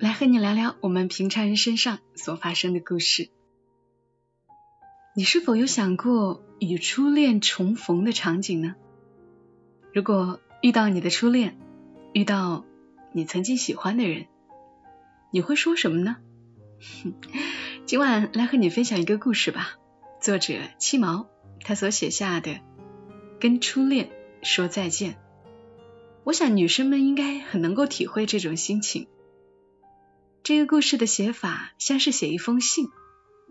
来和你聊聊我们平常人身上所发生的故事。你是否有想过与初恋重逢的场景呢？如果遇到你的初恋，遇到你曾经喜欢的人，你会说什么呢？今晚来和你分享一个故事吧，作者七毛，他所写下的。跟初恋说再见，我想女生们应该很能够体会这种心情。这个故事的写法像是写一封信，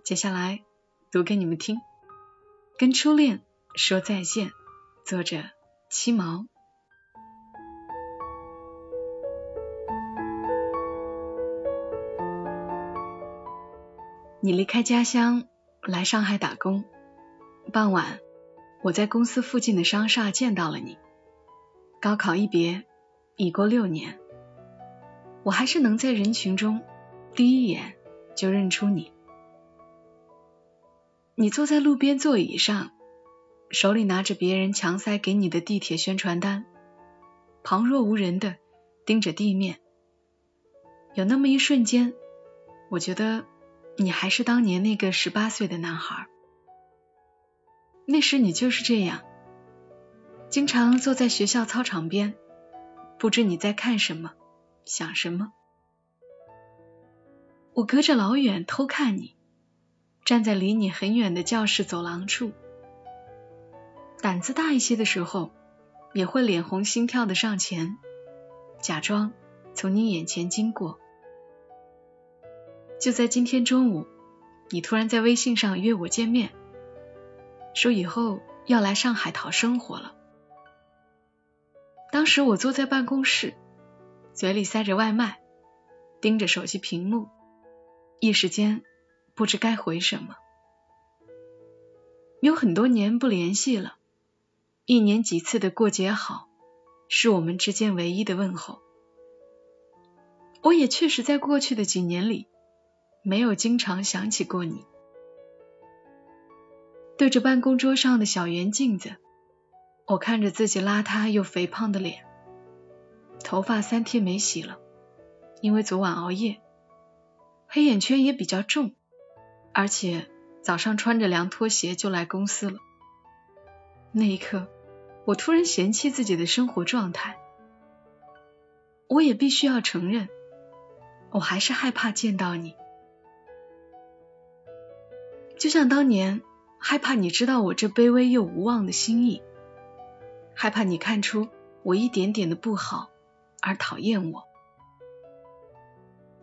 接下来读给你们听。跟初恋说再见，作者七毛。你离开家乡来上海打工，傍晚。我在公司附近的商厦见到了你。高考一别，已过六年，我还是能在人群中第一眼就认出你。你坐在路边座椅上，手里拿着别人强塞给你的地铁宣传单，旁若无人的盯着地面。有那么一瞬间，我觉得你还是当年那个十八岁的男孩。那时你就是这样，经常坐在学校操场边，不知你在看什么，想什么。我隔着老远偷看你，站在离你很远的教室走廊处。胆子大一些的时候，也会脸红心跳的上前，假装从你眼前经过。就在今天中午，你突然在微信上约我见面。说以后要来上海讨生活了。当时我坐在办公室，嘴里塞着外卖，盯着手机屏幕，一时间不知该回什么。有很多年不联系了，一年几次的过节好，是我们之间唯一的问候。我也确实在过去的几年里，没有经常想起过你。对着办公桌上的小圆镜子，我看着自己邋遢又肥胖的脸，头发三天没洗了，因为昨晚熬夜，黑眼圈也比较重，而且早上穿着凉拖鞋就来公司了。那一刻，我突然嫌弃自己的生活状态。我也必须要承认，我还是害怕见到你，就像当年。害怕你知道我这卑微又无望的心意，害怕你看出我一点点的不好而讨厌我。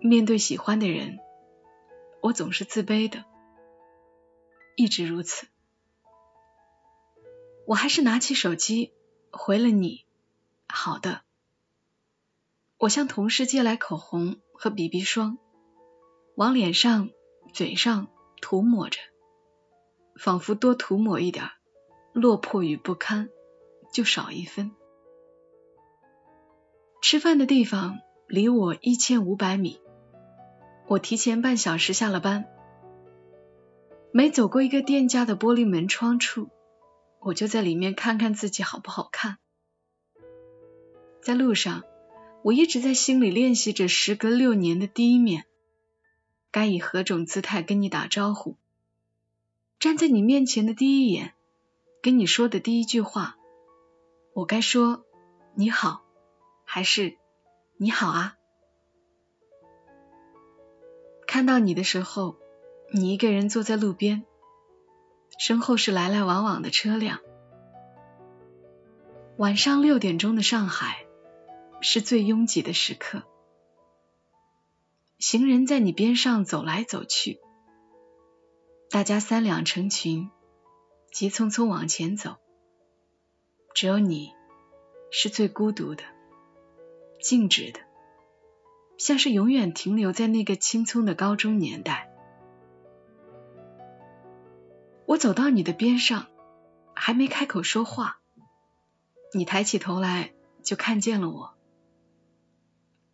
面对喜欢的人，我总是自卑的，一直如此。我还是拿起手机回了你，好的。我向同事借来口红和 BB 霜，往脸上、嘴上涂抹着。仿佛多涂抹一点，落魄与不堪就少一分。吃饭的地方离我一千五百米，我提前半小时下了班。每走过一个店家的玻璃门窗处，我就在里面看看自己好不好看。在路上，我一直在心里练习着时隔六年的第一面，该以何种姿态跟你打招呼。站在你面前的第一眼，跟你说的第一句话，我该说你好，还是你好啊？看到你的时候，你一个人坐在路边，身后是来来往往的车辆。晚上六点钟的上海是最拥挤的时刻，行人在你边上走来走去。大家三两成群，急匆匆往前走，只有你是最孤独的、静止的，像是永远停留在那个青葱的高中年代。我走到你的边上，还没开口说话，你抬起头来就看见了我。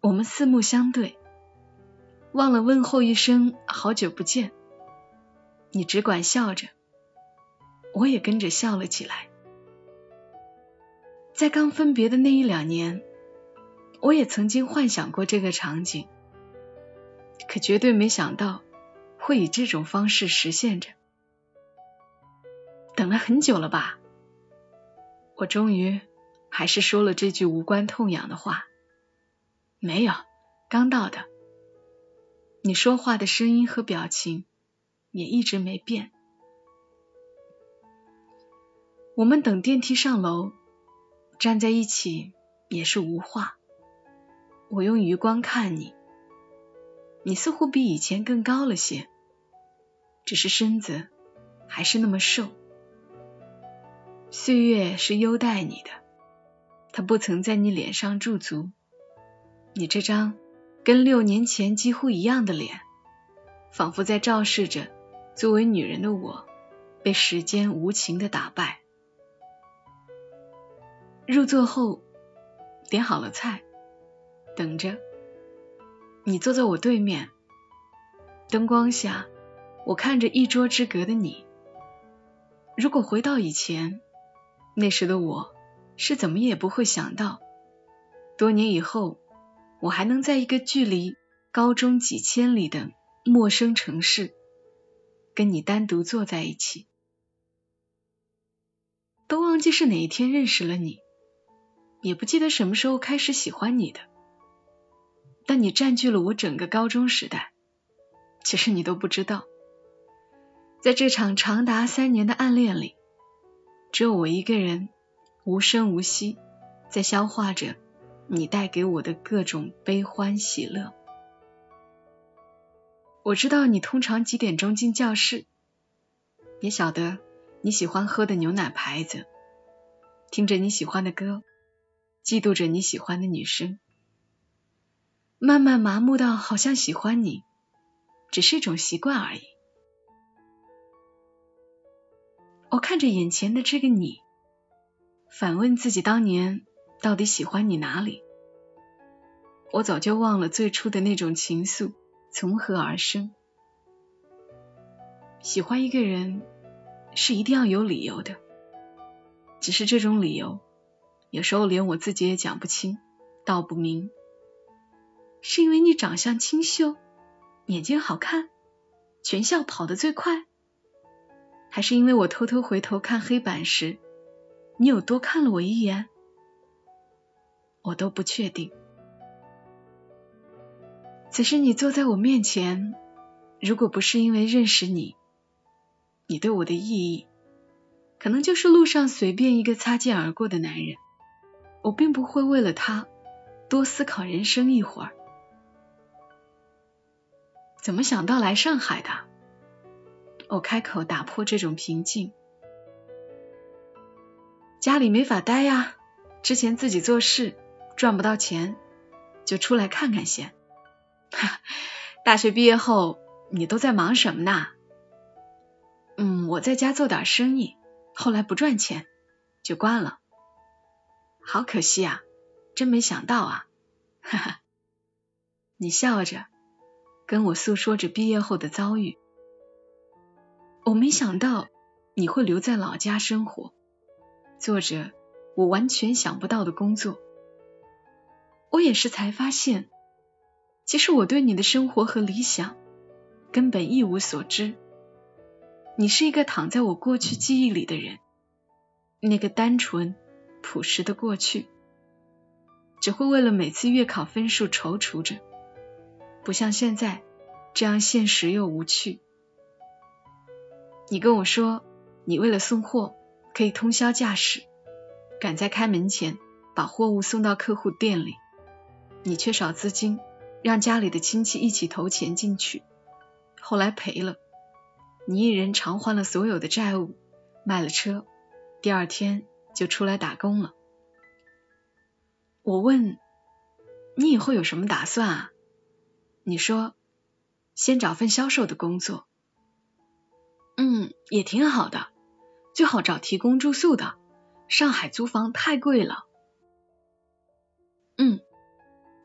我们四目相对，忘了问候一声“好久不见”，你只管笑着，我也跟着笑了起来。在刚分别的那一两年，我也曾经幻想过这个场景，可绝对没想到会以这种方式实现着。等了很久了吧？我终于还是说了这句无关痛痒的话。没有，刚到的。你说话的声音和表情也一直没变。我们等电梯上楼，站在一起也是无话。我用余光看你，你似乎比以前更高了些，只是身子还是那么瘦。岁月是优待你的，它不曾在你脸上驻足。你这张跟六年前几乎一样的脸，仿佛在昭示着作为女人的我被时间无情的打败。入座后，点好了菜，等着。你坐在我对面，灯光下，我看着一桌之隔的你。如果回到以前。那时的我是怎么也不会想到，多年以后，我还能在一个距离高中几千里的陌生城市，跟你单独坐在一起。都忘记是哪一天认识了你，也不记得什么时候开始喜欢你的，但你占据了我整个高中时代。其实你都不知道，在这场长达三年的暗恋里。只有我一个人，无声无息，在消化着你带给我的各种悲欢喜乐。我知道你通常几点钟进教室，也晓得你喜欢喝的牛奶牌子，听着你喜欢的歌，嫉妒着你喜欢的女生，慢慢麻木到好像喜欢你只是一种习惯而已。我看着眼前的这个你，反问自己当年到底喜欢你哪里？我早就忘了最初的那种情愫从何而生。喜欢一个人是一定要有理由的，只是这种理由有时候连我自己也讲不清道不明。是因为你长相清秀，眼睛好看，全校跑得最快。还是因为我偷偷回头看黑板时，你有多看了我一眼，我都不确定。此时你坐在我面前，如果不是因为认识你，你对我的意义，可能就是路上随便一个擦肩而过的男人。我并不会为了他多思考人生一会儿。怎么想到来上海的？我开口打破这种平静。家里没法待呀，之前自己做事赚不到钱，就出来看看先。大学毕业后你都在忙什么呢？嗯，我在家做点生意，后来不赚钱就关了。好可惜啊，真没想到啊！哈哈，你笑着跟我诉说着毕业后的遭遇。我没想到你会留在老家生活，做着我完全想不到的工作。我也是才发现，其实我对你的生活和理想根本一无所知。你是一个躺在我过去记忆里的人，那个单纯朴实的过去，只会为了每次月考分数踌躇着，不像现在这样现实又无趣。你跟我说，你为了送货可以通宵驾驶，赶在开门前把货物送到客户店里。你缺少资金，让家里的亲戚一起投钱进去，后来赔了，你一人偿还了所有的债务，卖了车，第二天就出来打工了。我问你以后有什么打算啊？你说先找份销售的工作，嗯，也挺好的，最好找提供住宿的，上海租房太贵了。嗯，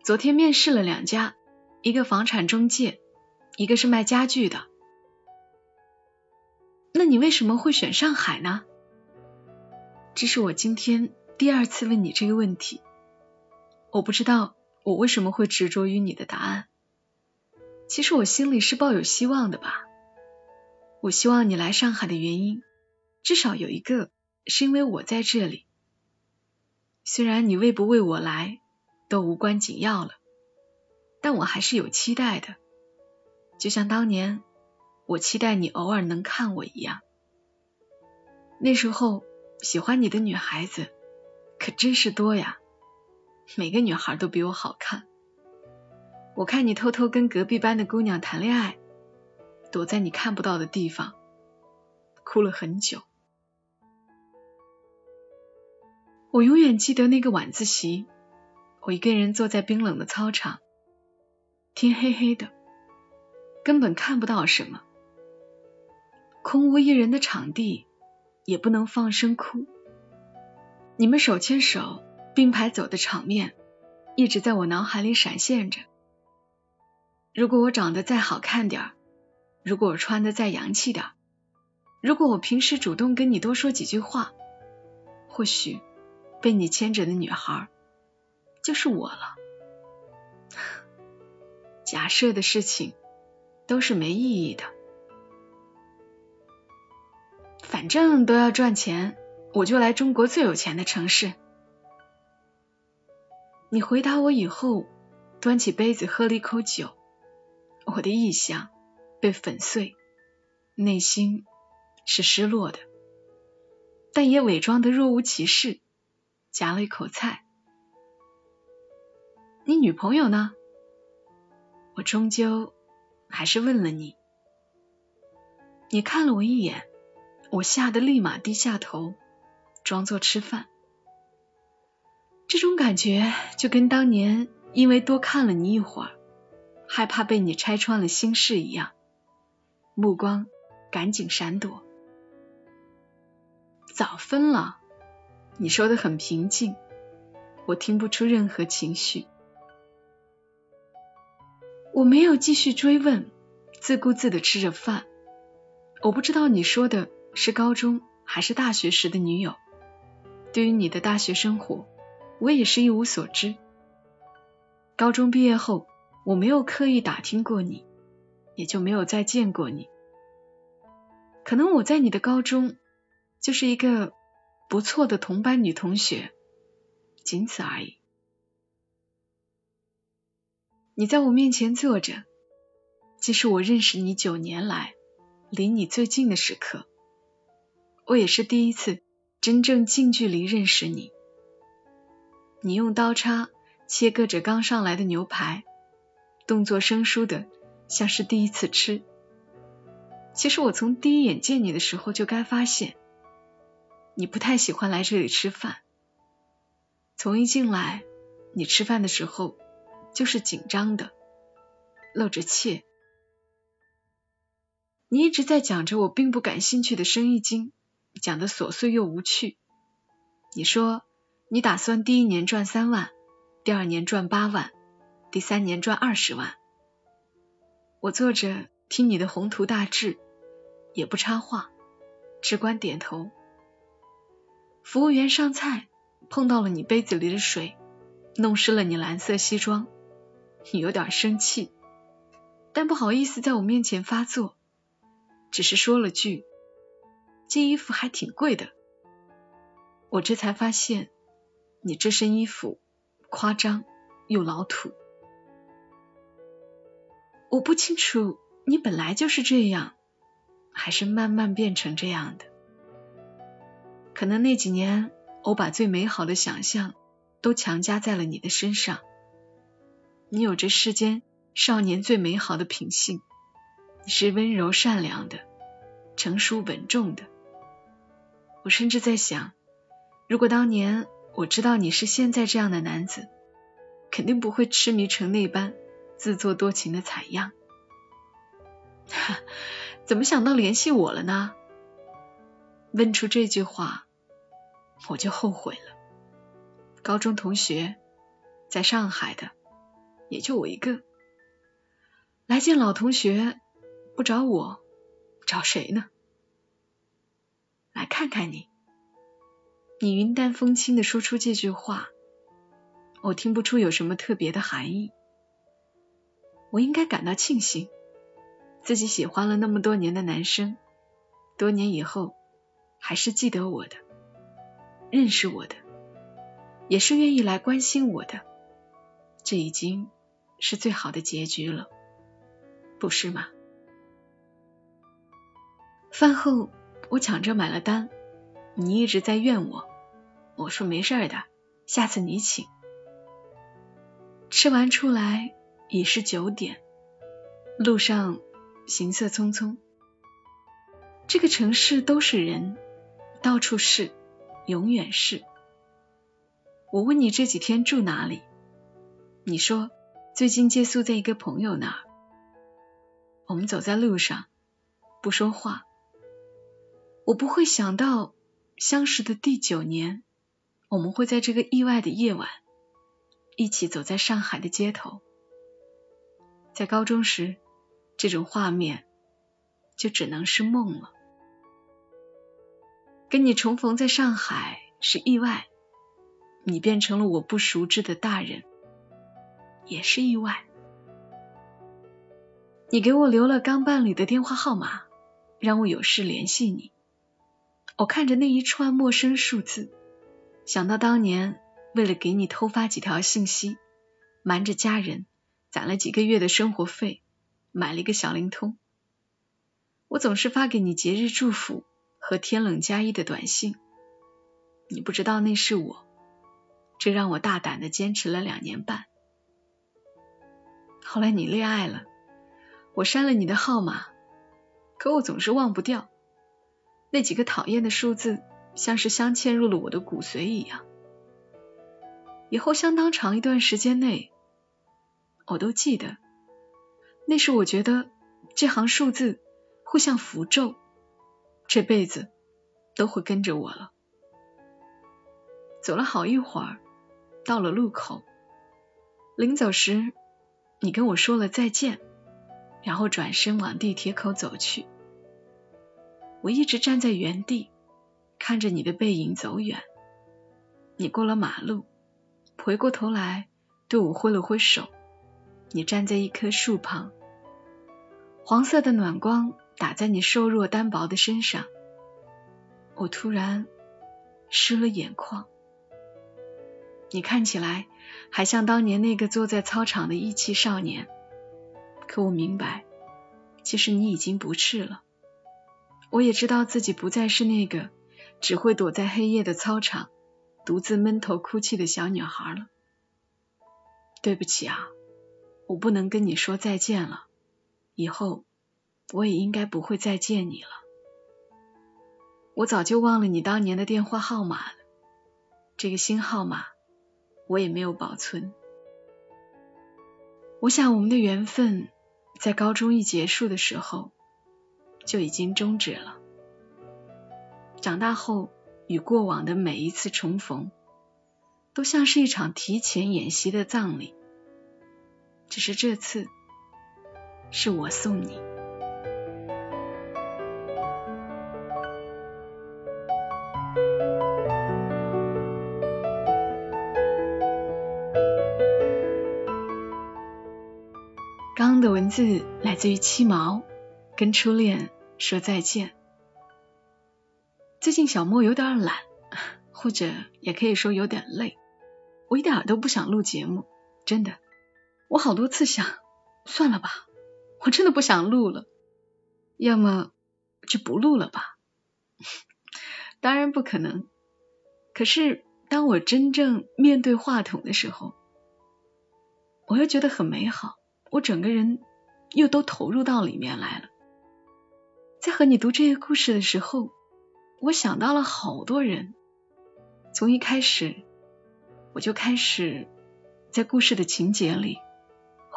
昨天面试了两家，一个房产中介，一个是卖家具的。那你为什么会选上海呢？这是我今天第二次问你这个问题，我不知道我为什么会执着于你的答案。其实我心里是抱有希望的吧。我希望你来上海的原因，至少有一个是因为我在这里。虽然你为不为我来都无关紧要了，但我还是有期待的，就像当年。我期待你偶尔能看我一样。那时候喜欢你的女孩子可真是多呀，每个女孩都比我好看。我看你偷偷跟隔壁班的姑娘谈恋爱，躲在你看不到的地方，哭了很久。我永远记得那个晚自习，我一个人坐在冰冷的操场，天黑黑的，根本看不到什么。空无一人的场地，也不能放声哭。你们手牵手并排走的场面，一直在我脑海里闪现着。如果我长得再好看点儿，如果我穿的再洋气点儿，如果我平时主动跟你多说几句话，或许被你牵着的女孩就是我了。假设的事情都是没意义的。反正都要赚钱，我就来中国最有钱的城市。你回答我以后，端起杯子喝了一口酒，我的臆想被粉碎，内心是失落的，但也伪装的若无其事，夹了一口菜。你女朋友呢？我终究还是问了你。你看了我一眼。我吓得立马低下头，装作吃饭。这种感觉就跟当年因为多看了你一会儿，害怕被你拆穿了心事一样，目光赶紧闪躲。早分了，你说的很平静，我听不出任何情绪。我没有继续追问，自顾自的吃着饭。我不知道你说的。是高中还是大学时的女友？对于你的大学生活，我也是一无所知。高中毕业后，我没有刻意打听过你，也就没有再见过你。可能我在你的高中就是一个不错的同班女同学，仅此而已。你在我面前坐着，既是我认识你九年来离你最近的时刻。我也是第一次真正近距离认识你。你用刀叉切割着刚上来的牛排，动作生疏的像是第一次吃。其实我从第一眼见你的时候就该发现，你不太喜欢来这里吃饭。从一进来，你吃饭的时候就是紧张的，露着怯。你一直在讲着我并不感兴趣的生意经。讲的琐碎又无趣。你说你打算第一年赚三万，第二年赚八万，第三年赚二十万。我坐着听你的宏图大志，也不插话，只管点头。服务员上菜，碰到了你杯子里的水，弄湿了你蓝色西装，你有点生气，但不好意思在我面前发作，只是说了句。这衣服还挺贵的，我这才发现你这身衣服夸张又老土。我不清楚你本来就是这样，还是慢慢变成这样的。可能那几年我把最美好的想象都强加在了你的身上。你有着世间少年最美好的品性，你是温柔善良的，成熟稳重的。我甚至在想，如果当年我知道你是现在这样的男子，肯定不会痴迷成那般，自作多情的采样。怎么想到联系我了呢？问出这句话，我就后悔了。高中同学，在上海的，也就我一个。来见老同学，不找我，找谁呢？来看看你，你云淡风轻的说出这句话，我听不出有什么特别的含义。我应该感到庆幸，自己喜欢了那么多年的男生，多年以后还是记得我的，认识我的，也是愿意来关心我的，这已经是最好的结局了。不是吗？饭后我抢着买了单，你一直在怨我，我说没事的，下次你请。吃完出来已是九点，路上行色匆匆，这个城市都是人，到处是，永远是。我问你这几天住哪里，你说最近借宿在一个朋友那儿。我们走在路上，不说话。我不会想到，相识的第九年，我们会在这个意外的夜晚，一起走在上海的街头。在高中时，这种画面就只能是梦了。跟你重逢在上海是意外，你变成了我不熟知的大人，也是意外。你给我留了刚办理的电话号码，让我有事联系你。我看着那一串陌生数字，想到当年为了给你偷发几条信息，瞒着家人攒了几个月的生活费，买了一个小灵通。我总是发给你节日祝福和天冷加衣的短信，你不知道那是我，这让我大胆的坚持了两年半。后来你恋爱了。我删了你的号码，可我总是忘不掉那几个讨厌的数字，像是镶嵌入了我的骨髓一样。以后相当长一段时间内，我都记得，那时我觉得这行数字会像符咒，这辈子都会跟着我了。走了好一会儿，到了路口，临走时，你跟我说了再见。然后转身往地铁口走去，我一直站在原地，看着你的背影走远。你过了马路，回过头来对我挥了挥手。你站在一棵树旁，黄色的暖光打在你瘦弱单薄的身上，我突然湿了眼眶。你看起来还像当年那个坐在操场的义气少年。可我明白，其实你已经不是了。我也知道自己不再是那个只会躲在黑夜的操场，独自闷头哭泣的小女孩了。对不起啊，我不能跟你说再见了。以后我也应该不会再见你了。我早就忘了你当年的电话号码，这个新号码我也没有保存。我想我们的缘分。在高中一结束的时候，就已经终止了。长大后与过往的每一次重逢，都像是一场提前演习的葬礼，只是这次是我送你。刚刚的文字来自于七毛，跟初恋说再见。最近小莫有点懒，或者也可以说有点累，我一点都不想录节目，真的。我好多次想，算了吧，我真的不想录了，要么就不录了吧。当然不可能，可是当我真正面对话筒的时候，我又觉得很美好。我整个人又都投入到里面来了。在和你读这个故事的时候，我想到了好多人。从一开始，我就开始在故事的情节里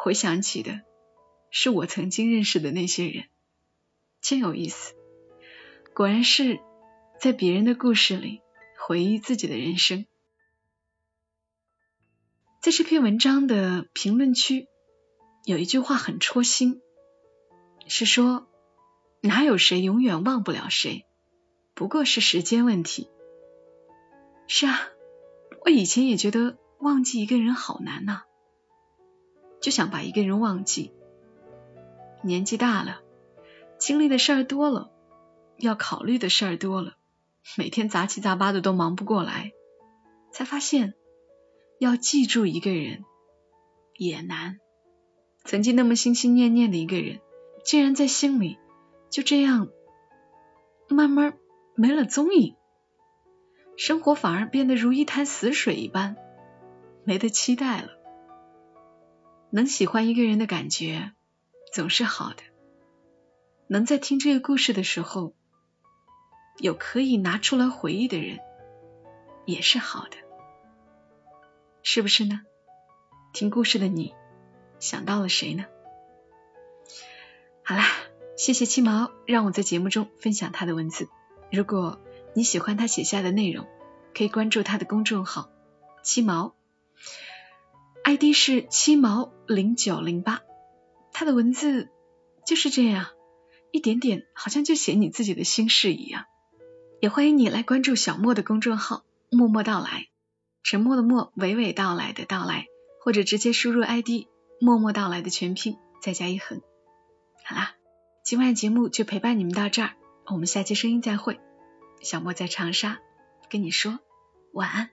回想起的是我曾经认识的那些人，真有意思。果然是在别人的故事里回忆自己的人生。在这篇文章的评论区有一句话很戳心，是说哪有谁永远忘不了谁，不过是时间问题。是啊，我以前也觉得忘记一个人好难呐，就想把一个人忘记。年纪大了，经历的事儿多了。要考虑的事儿多了，每天杂七杂八的都忙不过来，才发现要记住一个人也难。曾经那么心心念念的一个人，竟然在心里就这样慢慢没了踪影，生活反而变得如一潭死水一般，没得期待了。能喜欢一个人的感觉总是好的，能在听这个故事的时候。有可以拿出来回忆的人，也是好的，是不是呢？听故事的你想到了谁呢？好啦，谢谢七毛，让我在节目中分享他的文字。如果你喜欢他写下的内容，可以关注他的公众号“七毛 ”，ID 是七毛零九零八。他的文字就是这样，一点点，好像就写你自己的心事一样。也欢迎你来关注小莫的公众号“默默到来”，沉默的默，娓娓道来的到来，或者直接输入 ID“ 默默到来”的全拼，再加一横。好啦，今晚节目就陪伴你们到这儿，我们下期声音再会。小莫在长沙跟你说晚安。